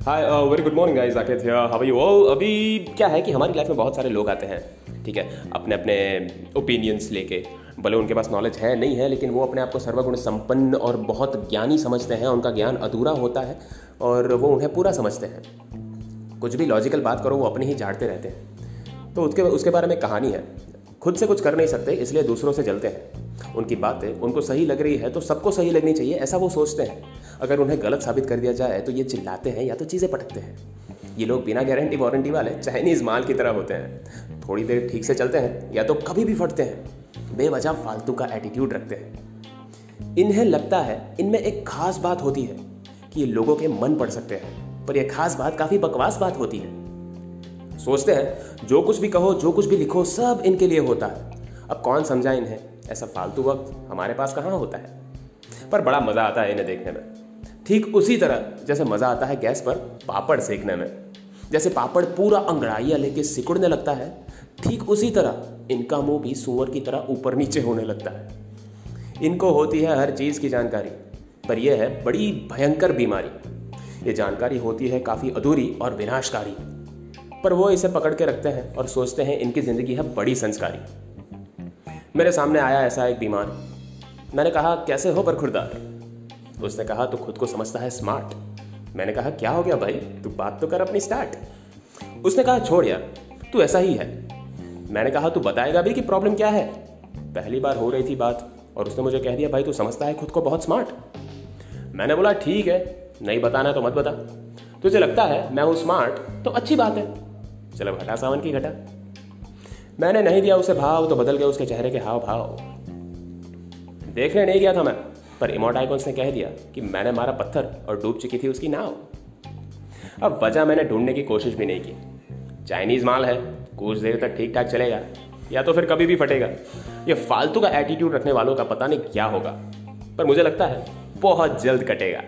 Hi very good morning guys आके थे how you all अभी क्या है कि हमारी लाइफ में बहुत सारे लोग आते हैं, ठीक है? अपने अपने ओपिनियंस लेके। भले उनके पास नॉलेज है, नहीं है, लेकिन वो अपने आप को सर्वगुण संपन्न और बहुत ज्ञानी समझते हैं, उनका ज्ञान अधूरा होता है और वो उन्हें पूरा समझते हैं। कुछ भी लॉजिकल बात करो, वो अपने ही झाड़ते रहते हैं। तो उसके उसके बारे में कहानी है। खुद से कुछ कर नहीं सकते, इसलिए दूसरों से जलते हैं। उनकी बातें, उनको सही लग रही है तो सबको सही लगनी चाहिए, ऐसा वो सोचते हैं। अगर उन्हें गलत साबित कर दिया जाए तो ये चिल्लाते हैं या तो चीज़ें पटकते हैं। ये लोग बिना गारंटी वारंटी वाले चाइनीज़ माल की तरह होते हैं। थोड़ी देर ठीक से चलते हैं, या तो कभी भी फटते हैं। बेवजह फालतू का एटीट्यूड रखते हैं। इन्हें लगता है, इनमें एक खास बात होती है, कि ये लोगों के मन पड़ सकते हैं, पर यह खास बात काफ़ी बकवास बात होती है। सोचते हैं, जो कुछ भी कहो, जो कुछ भी लिखो, सब इनके लिए होता है। अब कौन समझा इन्हें? ऐसा फालतू वक्त हमारे पास कहाँ होता है? पर बड़ा मज़ा आता है इन्हें देखने में। ठीक उसी तरह, जैसे मज़ा आता है गैस पर पापड़ सेकने में। जैसे पापड़ पूरा अंगड़ाइया लेके सिकुड़ने लगता है, ठीक उसी तरह इनका मुँह भी सुअर की तरह ऊपर नीचे होने लगता है। इनको होती है हर चीज़ की जानकारी, पर यह है बड़ी भयंकर बीमारी। ये जानकारी होती है काफ़ी अधूरी और विनाशकारी। पर वो इसे पकड़ के रखते हैं और सोचते हैं इनकी ज़िंदगी है बड़ी संस्कारी। मेरे सामने आया ऐसा एक बीमार। मैंने कहा, कैसे हो पर खुरदार उसने कहा, तू खुद को समझता है स्मार्ट मैंने कहा, क्या हो गया भाई? तू बात तो कर अपनी स्टार्ट उसने कहा, छोड़ यार, तू ऐसा ही है। मैंने कहा, तू बताएगा भी कि प्रॉब्लम क्या है? पहली बार हो रही थी बात और उसने मुझे कह दिया, भाई, तू समझता है खुद को बहुत स्मार्ट मैंने बोला, ठीक है, नहीं बताना तो मत बता। तुझे लगता है मैं हूँ स्मार्ट तो अच्छी बात है। चलो, घटा सावन की घटा। मैंने नहीं दिया उसे भाव तो बदल गया उसके चेहरे के हाव भाव देखने नहीं गया था मैं, पर इमोट आइकॉन्स ने कह दिया कि मैंने मारा पत्थर और डूब चुकी थी उसकी नाव। अब वजह मैंने ढूँढने की कोशिश भी नहीं की। चाइनीज़ माल है, कुछ देर तक ठीक ठाक चलेगा, या तो फिर कभी भी फटेगा। ये फालतू का एटीट्यूड रखने वालों का पता नहीं क्या होगा, पर मुझे लगता है बहुत जल्द कटेगा।